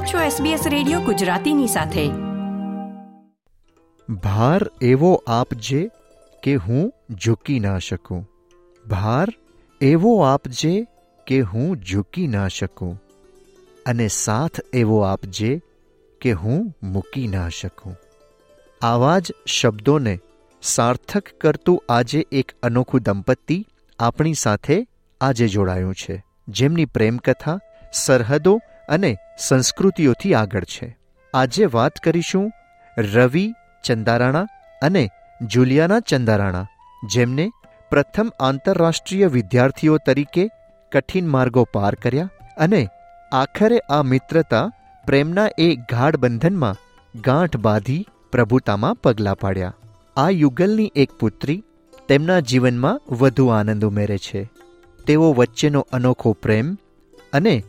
આપ છો SBS radio ગુજરાતીની સાથે. ભાર એવો આપજે કે હું ઝૂકી ના શકું. ભાર એવો આપજે કે હું ઝૂકી ના શકું. અને સાથ એવો આપજે કે હું મૂકી ના શકું. આવા જ શબ્દોને સાર્થક કરતું આજે એક અનોખું દંપતી આપણી સાથે આજે જોડાયું છે. જેમની પ્રેમકથા, સરહદો અને સંસ્કૃતિઓથી આગળ છે. આજે વાત કરીશું રવિ ચંદારાણા અને જુલિયાના ચંદારાણા, જેમને પ્રથમ આંતરરાષ્ટ્રીય વિદ્યાર્થીઓ તરીકે કઠિન માર્ગો પાર કર્યા અને આખરે આ મિત્રતા પ્રેમના એ ગાઢ બંધનમાં ગાંઠ બાંધી પ્રભુતામાં પગલાં પાડ્યા. આ યુગલની એક પુત્રી તેમના જીવનમાં વધુ આનંદ ઉમેરે છે. તેઓ વચ્ચેનો અનોખો પ્રેમ અને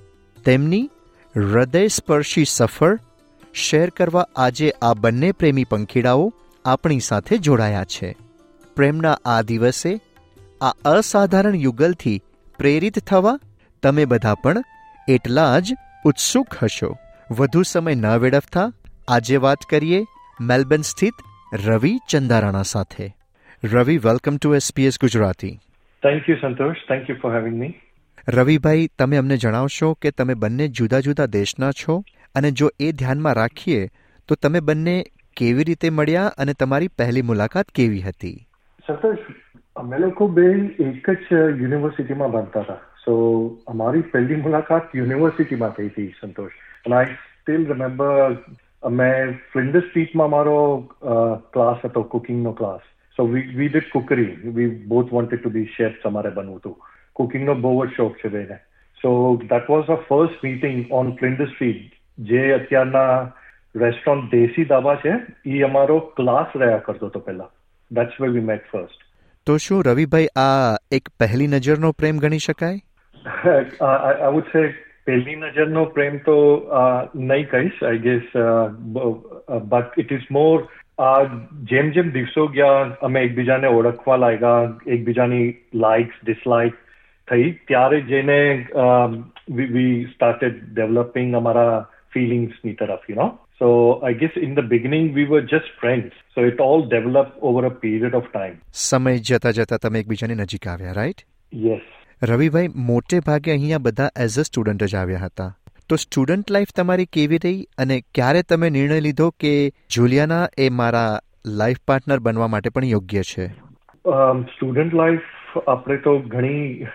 તેમની હૃદયસ્પર્શી સફળ શેર કરવા આજે આ બંને પ્રેમી પંખીડાઓ આપણી સાથે જોડાયા છે. પ્રેમના આ દિવસે આ અસાધારણ યુગલથી પ્રેરિત થવા તમે બધા પણ એટલા જ ઉત્સુક હશો. વધુ સમય ન વેડફતા આજે વાત કરીએ મેલબર્ન સ્થિત રવિ ચંદારાણા સાથે. Ravi, welcome to SBS Gujarati. Thank you Santosh. Thank you for having me. રવિભાઈ, તમે અમને જણાવશો કે તમે બંને જુદા જુદા દેશના છો અને જો એ ધ્યાનમાં રાખીએ, તો તમે બંને કેવી રીતે મળ્યા અને તમારી પહેલી મુલાકાત કેવી હતી? સંતોષ અમે લોકો બે એક જ યુનિવર્સિટીમાં ભણતા હતા. સો અમારી પહેલી મુલાકાત યુનિવર્સિટીમાં થઈ હતી, સંતોષ. અને આઈ સ્ટીલ રિમેમ્બર અમે ફ્લિન્ડર સ્ટ્રીટમાં મારો ક્લાસ હતો, કુકિંગનો class. So we we did cookery we both wanted to be chef અમારે બનવું હતું. કુકિંગનો બહુ જ શોખ છે બેને so that was a first meeting on Flinders street જે અત્યારના રેસ્ટોરન્ટ દેશી દાબા છે એ અમારો ક્લાસ રહ્યા કરતો હતો પહેલા. That's way we met first તો શું રવિભાઈ આ એક પહેલી નજરનો પ્રેમ ગણી શકાય? આઈ વુડ સે પહેલી નજરનો પ્રેમ તો નહીં કહીશ I guess but it is more જેમ જેમ દિવસો ગયા અમે એકબીજાને ઓળખવા લાગ્યા એકબીજાની લાઇક્સ ડિસલાઇક થઈ ત્યારે જઈને વી સ્ટાર્ટેડ ડેવલપિંગ અમારા ફિલિંગ્સની તરફ you know so I guess in the beginning we were just friends so it all develop over a period of time સમય જતા જતા તમે એકબીજાની નજીક આવ્યા રાઈટ યસ રવિભાઈ મોટે ભાગે અહીંયા બધા એઝ અ સ્ટુડન્ટ જ આવ્યા હતા. તો સ્ટુડન્ટ લાઈફ તમારી કેવી રહી અને ક્યારે તમે નિર્ણય લીધો કે જુલિયાના એ મારા લાઈફ પાર્ટનર બનવા માટે પણ યોગ્ય છે? સ્ટુડન્ટ લાઈફ આપણે તો ઘણી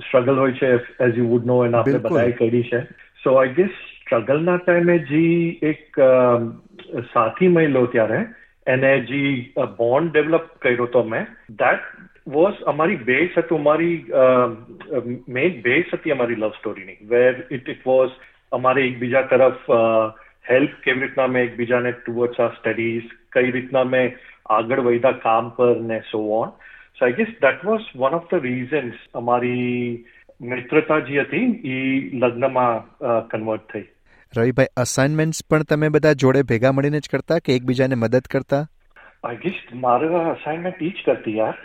સ્ટ્રગલ હોય છે as you would know and આપણે બધાએ કરી છે. સો આઈ ગેસ સ્ટ્રગલના ટાઈમે જે એક સાથી મળ્યો ત્યારે એને જે બોન્ડ ડેવલપ કર્યો તો મેં દેટ વોઝ અમારી બેઝ હતું અમારી મેઇન બેઝ હતી અમારી લવ સ્ટોરીની વેર ઇટ ઇટ વોઝ અમારે એકબીજા તરફ હેલ્પ કેવી રીતના મેં એકબીજાને ટુવર્ડ્સ આ સ્ટડીઝ કઈ રીતના મેં આગળ વધ્યા કામ પર ને so on so I guess that was one of the reasons અમારી મિત્રતા જે હતી એ લગ્નમાં કન્વર્ટ થઈ રવિભાઈ અસાઇનમેન્ટ્સ પણ તમે બધા જોડે ભેગા મળીને જ કરતા કે એકબીજાને મદદ કરતા આઈ ગેસ મારે અસાઇનમેન્ટ ઈ જ કરતી યાર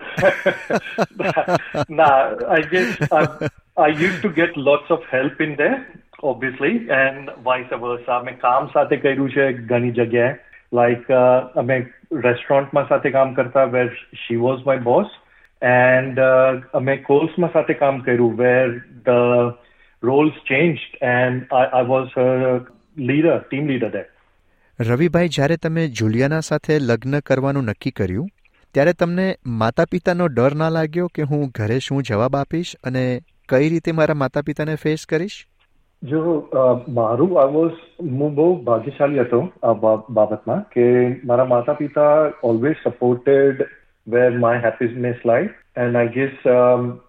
ના I guess I use to get lots of help in there obviously and vice versa મેં કામ સાથે કર્યું છે ઘણી જગ્યાએ લાઈક અમે રેસ્ટોરન્ટમાં સાથે કામ કરતા where she was my boss and અમે કોર્સમાં સાથે કામ કર્યું where the roles change and I was leader team leader that રવિભાઈ જ્યારે તમે જુલિયાના સાથે લગ્ન કરવાનું નક્કી કર્યું ત્યારે તમને માતા પિતાનો ડર ના લાગ્યો કે હું ઘરે શું જવાબ આપીશ અને કઈ રીતે મારા માતા પિતાને ફેસ કરીશ? જો મારું આ વોઝ હું બહુ ભાગ્યશાળી હતો આ બાબતમાં કે મારા માતા પિતા always supported where my happiness life and I guess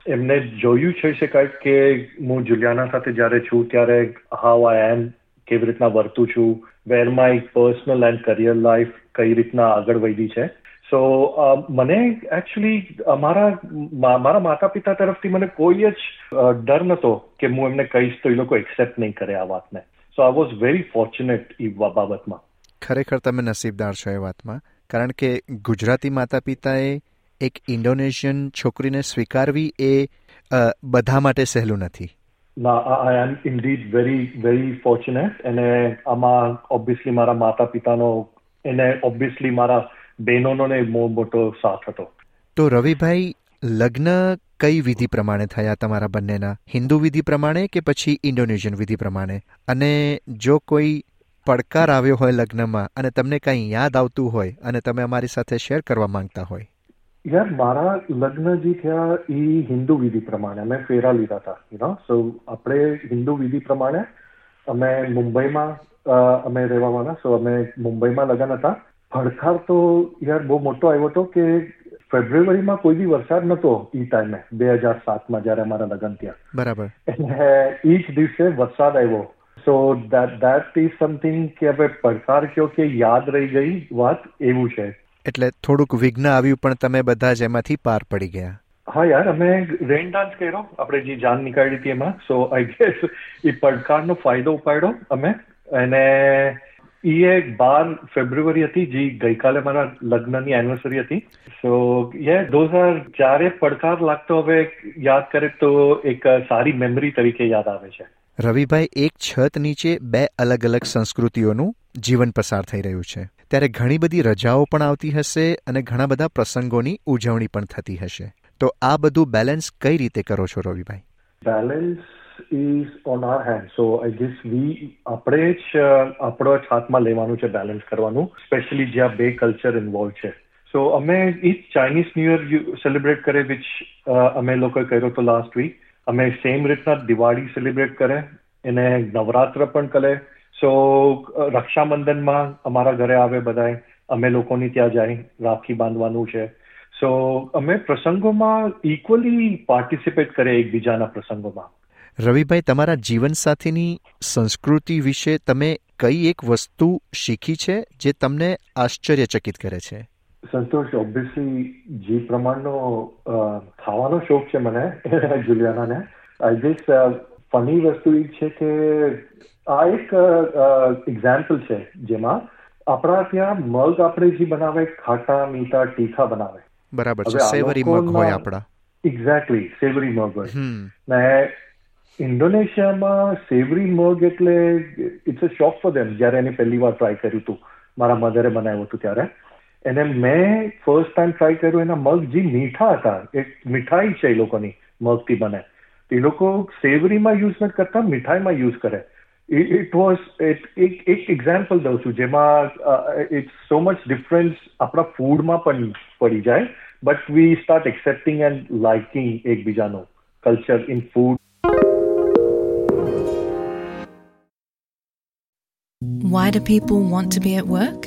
એમને જોયું છે શકાય કે હું જુલિયાના સાથે જ્યારે છું ત્યારે હાઉ આઈ એમ કેવી રીતના વર્તું છું where my personal and career life કઈ રીતના આગળ વધી છે. સો મને એકચ્યુઅલી અમારા મારા માતા પિતા તરફથી મને કોઈ જ ડર નહોતો કે હું એમને કહીશ તો એ લોકો એક્સેપ્ટ નહીં કરે આ વાતને. So I was very fortunate એ બાબતમાં. ખરેખર તમે નસીબદાર છો એ વાતમાં. કારણ કે ગુજરાતી માતા પિતાએ એક ઇન્ડોનેશિયન છોકરીને સ્વીકારવી એ બધા માટે સહેલું નથી. I am indeed very very fortunate અને આમાં ઓબ્વિયસલી મારા માતા પિતાનો એને ઓબ્વિયસલી મારા બહેનોનો ને મોટો સાથ હતો. તો રવિભાઈ લગ્ન કઈ વિધિ પ્રમાણે થયા તમારા બંનેના? હિન્દુ વિધિ પ્રમાણે કે પછી ઇન્ડોનેશિયન વિધિ પ્રમાણે? અને જો કોઈ પડકાર આવ્યો હોય લગ્નમાં અને તમને કંઈ યાદ આવતું હોય અને તમે અમારી સાથે શેર કરવા માંગતા હોય. યાર મારા લગ્ન જે થયા એ હિન્દુ વિધિ પ્રમાણે અમે ફેરા લીધા હતા યુ નો સો આપણે હિન્દુ વિધિ પ્રમાણે અમે મુંબઈમાં અમે રહેવાના સો અમે મુંબઈમાં લગ્ન હતા. પડકાર તો યાર બહુ મોટો આવ્યો હતો કે ફેબ્રુઆરીમાં કોઈ બી વરસાદ નતો એ ટાઈમે બે હજાર સાતમાં જયારે અમારા લગ્ન થયા. બરાબર. એટલે એ જ દિવસે વરસાદ આવ્યો. So that that is something કે હવે પડકાર કયો કે યાદ રહી ગઈ વાત એવું છે. એટલે થોડુંક વિઘ્ન આવ્યું પણ તમે બધા જ એમાંથી પાર પડી ગયા. હા યાર અમે રેન ડાન્સ કર્યો આપણે જે જાન નીકાળી હતી એમાં. સો આઈ ગેસ એ પડકારનો ફાયદો ઉપાડ્યો અમે. અને એ એક બાર ફેબ્રુઆરી હતી જે ગઈકાલે મારા લગ્નની એનિવર્સરી હતી. સો યે ધોઝ આર જ્યારે પડકાર લાગતો હવે યાદ કરે તો એક સારી મેમરી તરીકે યાદ આવે છે. રવિભાઈ એક છત નીચે બે અલગ અલગ સંસ્કૃતિઓનું જીવન પસાર થઈ રહ્યું છે. ત્યારે ઘણી બધી રજાઓ પણ આવતી હશે અને ઘણા બધા પ્રસંગોની ઉજવણી પણ થતી હશે. તો આ બધું બેલેન્સ કઈ રીતે કરો છો રવિભાઈ? Balance is on our hand so I guess we આપણે જ, આપણો જ હાથમાં લેવાનું છે બેલેન્સ કરવાનું સ્પેશિયલી જ્યાં બે કલ્ચર ઇન્વોલ્વ છે. સો અમે એ ચાઇનીઝ ન્યૂ યર સેલિબ્રેટ કરે વિચ અમે લોકો કર્યો તો લાસ્ટ વીક અમે સેમ રીતના દિવાળી સેલિબ્રેટ કરે એને નવરાત્ર પણ કરે સો રક્ષાબંધનમાં અમારા ઘરે આવે બધાય અમે લોકોની ત્યાં જાય રાખી બાંધવાનું છે સો અમે પ્રસંગોમાં ઇક્વલી પાર્ટિસિપેટ કરે એકબીજાના પ્રસંગોમાં રવિભાઈ તમારા જીવનસાથીની સંસ્કૃતિ વિશે તમે કઈ એક વસ્તુ શીખી છે, જે તમને આશ્ચર્યચકિત કરે છે? સંતોષ ઓબ્વિયસલી જે પ્રમાણનો ખાવાનો શોખ છે મને જુલિયાનાને. આઈ ગેસ ફની વસ્તુ એ છે કે આ એક એક્ઝામ્પલ છે જેમાં આપણા ત્યાં મગ આપણે જે બનાવે ખાટા મીઠા તીખા બનાવે. બરાબર છે સેવરી મગ હોય આપણા. એક્ઝેક્ટલી સેવરી મગ હોય. ને ઇન્ડોનેશિયામાં સેવરી મગ એટલે ઇટ્સ અ શોક ફોર દેમ જ્યારે એને પહેલી વાર ટ્રાય કર્યું હતું મારા મધરે બનાવ્યું હતું ત્યારે. એને મેં ફર્સ્ટ ટાઈમ ટ્રાય કર્યું એના મગ જે મીઠા હતા એક મીઠાઈ છે એ લોકોની મગથી બને એ લોકો સેવરીમાં યુઝ નથી કરતા મીઠાઈમાં યુઝ કરે ઇટ વોઝ એક એક એક્ઝામ્પલ દઉં છું જેમાં ઇટ્સ સો મચ ડિફરન્સ આપણા ફૂડમાં પણ પડી જાય but we start accepting and liking એકબીજાનું culture in food Why do people want to be at work?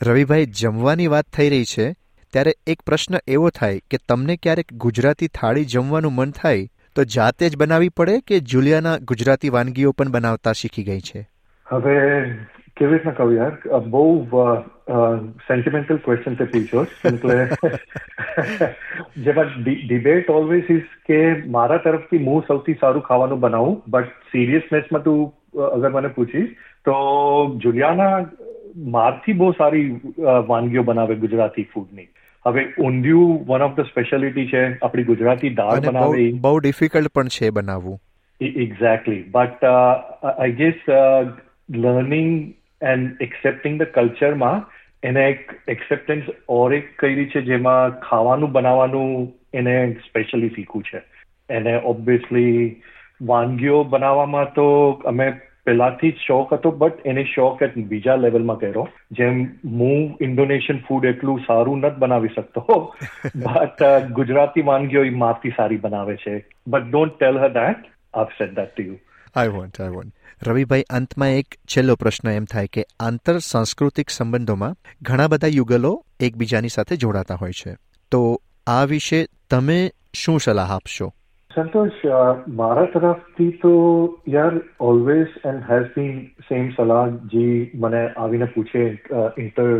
રવિભાઈ, જમવાની વાત થઈ રહી છે. ત્યારે એક પ્રશ્ન એવો થાય કે તમને ક્યારેક ગુજરાતી થાળી જમવાનું મન થાય, તો જાતે જ બનાવવી પડે કે જુલિયાના ગુજરાતી વાનગીઓ પણ બનાવતા શીખી ગઈ છે? હવે કેવી રીતના કહું યાર? બહુ સેન્ટિમેન્ટલ ક્વેશ્ચન તે પૂછ્યો એટલે જેમાં ડિબેટ ઓલવેઝ ઇઝ કે મારા તરફથી હું સૌથી સારું ખાવાનું બનાવું બટ સિરિયસનેસમાં તું અગર મને પૂછીશ, તો જુલિયાના મારથી બહુ સારી વાનગીઓ બનાવે ગુજરાતી ફૂડની હવે undhiyu one of the speciality છે આપણી ગુજરાતી દાળ બનાવે બહુ બહુ ડિફિકલ્ટ પણ છે બનાવવું. Exactly but I guess learning and accepting the કલ્ચરમાં એને એક એક્સેપ્ટન્સ ઓર એક કરી છે જેમાં ખાવાનું બનાવવાનું એને સ્પેશિયલી શીખવું છે. એને ઓબ્વિયસલી વાનગીઓ બનાવવામાં તો અમે પહેલાથી જ શોખ હતો બટ એને શોખ એક બીજા લેવલમાં કર્યો. જેમ હું ઇન્ડોનેશિયન ફૂડ એટલું સારું નથી બનાવી શકતો. બટ ગુજરાતી વાનગીઓ એ મારથી સારી બનાવે છે. But don't tell her that આપ said that to you I want I want રવિભાઈ, અંતમાં એક છેલ્લો પ્રશ્ન એમ થાય કે આંતર સાંસ્કૃતિક સંબંધોમાં ઘણા બધા યુગલો એકબીજાની સાથે જોડાતા હોય છે. તો આ વિશે તમે શું સલાહ આપશો? સંતોષ મારા તરફથી તો યાર always and has been same સલાહ જી મને આવીને પૂછે ઇન્ટર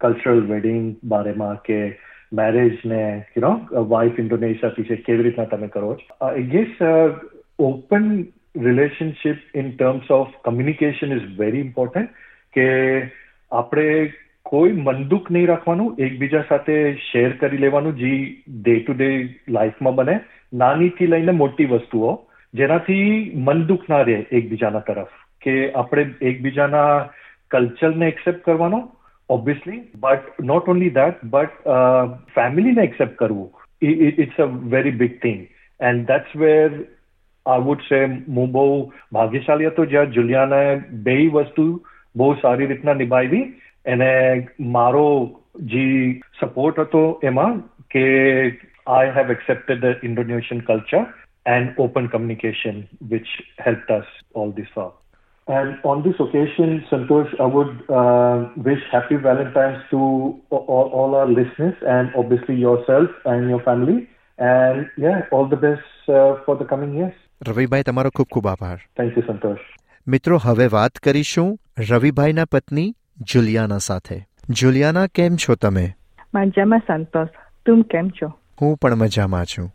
કલ્ચરલ વેડિંગ બારેમાં કે મેરેજ ને યુ નો વાઇફ ઇન્ડોનેશિયાથી છે કેવી રીતના તમે કરો છો I guess open relationship in terms of communication is very important કે આપણે કોઈ મંદુક નહીં રાખવાનું, એકબીજા સાથે શેર કરી લેવાનું જે ડે ટુ ડે લાઈફમાં બને. નાનીથી લઈને મોટી વસ્તુઓ, જેનાથી મનદુખ ના રહે એકબીજાના તરફ. કે આપણે એકબીજાના કલ્ચરને એક્સેપ્ટ કરવાનો obviously but not only that but ફેમિલીને એક્સેપ્ટ કરવું. It's a very big thing and that's where I would say હું બહુ ભાગ્યશાળી હતો, જ્યાં જુલિયાને બે વસ્તુ બહુ સારી રીતના નિભાવી. એને મારો જે સપોર્ટ હતો એમાં કે I have accepted the Indonesian culture and open communication, which helped us all this far. And on this occasion, Santosh, I would uh, wish happy Valentine's to all, all, our listeners and obviously yourself and your family. And yeah, all the best uh, for the coming years. Ravibhai તમારો ખૂબ ખૂબ આભાર Thank you, Santosh. મિત્રો હવે વાત કરીશું રવિભાઈના પત્ની જુલિયાના સાથે. જુલિયાના કેમ છો તમે? મજામાં સંતોષ. તું કેમ છો? હું પણ મજામાં છું.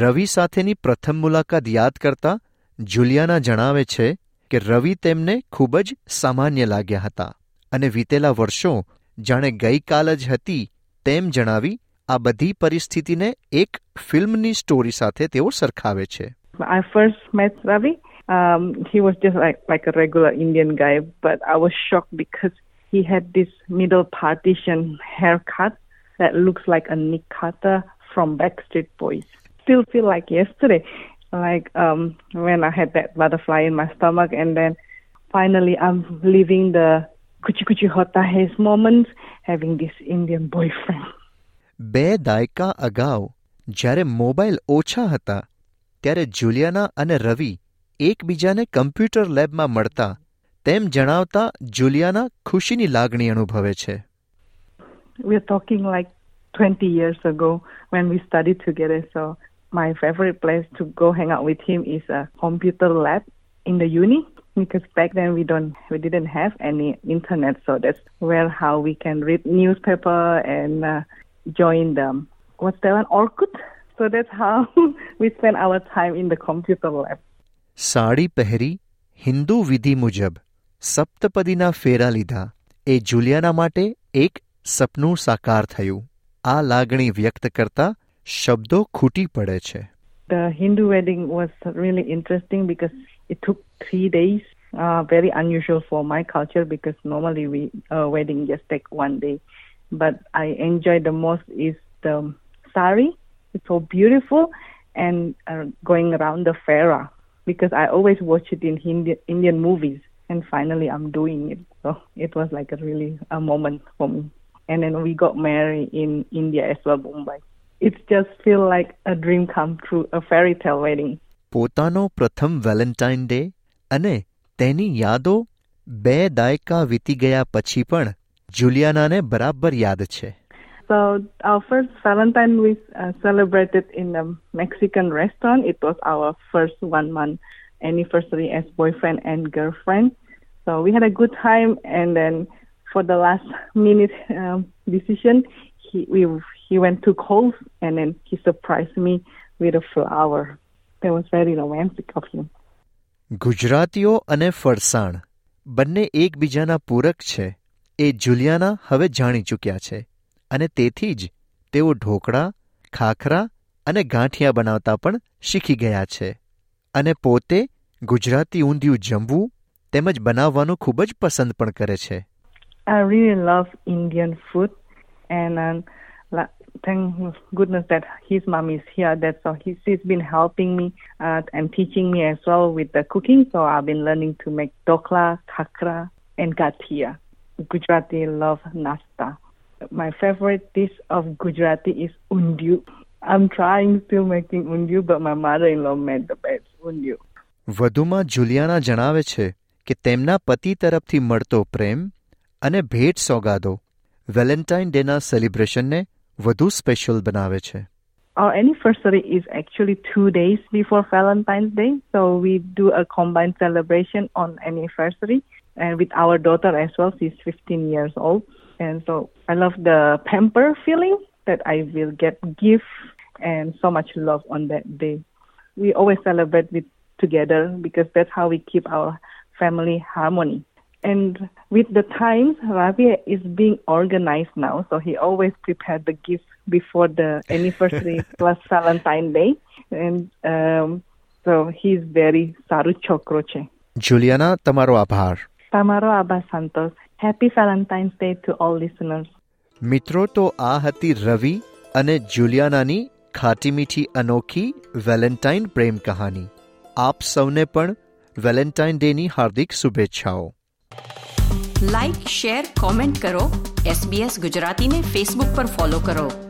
રવિ સાથેની પ્રથમ મુલાકાત યાદ કરતા જુલિયાના જણાવે છે કે રવિ તેમને ખૂબ જ સામાન્ય લાગ્યા હતા અને વીતેલા વર્ષો જાણે ગઈકાલ જ હતી તેમ જણાવી આ બધી પરિસ્થિતિને એક ફિલ્મની સ્ટોરી સાથે તેઓ સરખાવે છે. I first met Ravi. Um, he was just like, like a regular Indian guy, but I was shocked because he had this middle partition haircut that looks like a Nick Carter from Backstreet Boys. Still feel like yesterday, like um, when I had that butterfly in my stomach, and then finally I'm living the kuchi kuchi hota hai moments, having this Indian boyfriend. બે દાયકા અગાઉ જ્યારે mobile ઓછા હતા ત્યારે જુલિયાના અને રવિ એકબીજાને computer લેબમાં મળતા તેમ જણાવતા જુલિયાના ખુશીની લાગણી અનુભવે છે We're talking like 20 years ago when we studied together. So my favorite place to go hang out with him is a computer lab in the uni because back then we don't we didn't have any internet so that's where how we can read newspaper and uh, join the what's that one Orkut so that's how we spend our time in the computer lab sari પહેરી હિન્દુ વિધિ મુજબ સપ્તપદીના ફેરા લીધા એ જુલિયાના માટે એક સપનું સાકાર થયું આ લાગણી વ્યક્ત કરતા શબ્દો ખૂટી પડે છે was really interesting because it took three days. Uh, very unusual for my culture because normally we uh, wedding just take one day. But I enjoy the most is the sari. It's so beautiful and uh, going around the fera because I always watch it in Hindi, Indian movies and finally I'm doing it. So it was like a really a moment for me. And then we got married in India as well, Mumbai. It's just feel like a dream come true, a fairy tale wedding. પોતાનો પ્રથમ Valentine day અને તેની યાદો બે દાયકા વીતી ગયા પછી પણ જુલિયાનાને બરાબર યાદ છે So our first Valentine we uh, celebrated in a Mexican restaurant. It was our first one month anniversary as boyfriend and girlfriend. So we had a good time, and then for the last minute um, decision, he we he went to Coles and then he surprised me with a flower. That was very romantic of him. ગુજરાતીઓ અને ફરસાણ બંને એકબીજાના પૂરક છે એ જુલિયાના હવે જાણી ચૂક્યા છે અને તેથી જ તેઓ ઢોકળા ખાખરા અને ગાંઠિયા બનાવતા પણ શીખી ગયા છે અને પોતે ગુજરાતી ઊંધિયું જમવું તેમજ બનાવવાનું ખૂબ જ પસંદ પણ કરે છે I really love Indian food, and um, thank goodness that his mom is here. That's so he, she's been helping me uh, and teaching me as well with the cooking. So I've been learning to make dokla, kakra, and gatia. Gujarati love nasta. My favorite dish of Gujarati is undiyu. I'm trying still making undiyu, but my mother-in-law made the best undiyu. વધુમાં જુલિયાના જણાવે છે કે તેમના પતિ તરફથી મળતો પ્રેમ અને ભેટ સોગાદો વેલેન્ટાઇન ડેના સેલિબ્રેશનને વધુ સ્પેશિયલ બનાવે છે our anniversary is actually two days before Valentine's Day. So we do a combined celebration on anniversary and with our daughter as well. She's 15 years old. And so I love the pamper feeling that I will get gift and so much love on that day. We always celebrate with together because that's how we keep our family harmony. And with the times, Ravi is being organized now, so he always prepared the gift before the anniversary plus Valentine Day, and um, so he's very saru chokroche. Juliana, tamaro abhar. Tamaro abhar Santos. Happy Valentine's Day to all listeners મિત્રો તો આ હતી રવિ અને જુલિયાનાની ખાટી મીઠી અનોખી Valentine પ્રેમ કહાની. આપ સૌને પણ વેલેન્ટાઇન ડેની હાર્દિક શુભેચ્છાઓ. લાઇક શેર કોમેન્ટ કરો. એસબીએસ ગુજરાતીને ફેસબુક પર ફોલો કરો.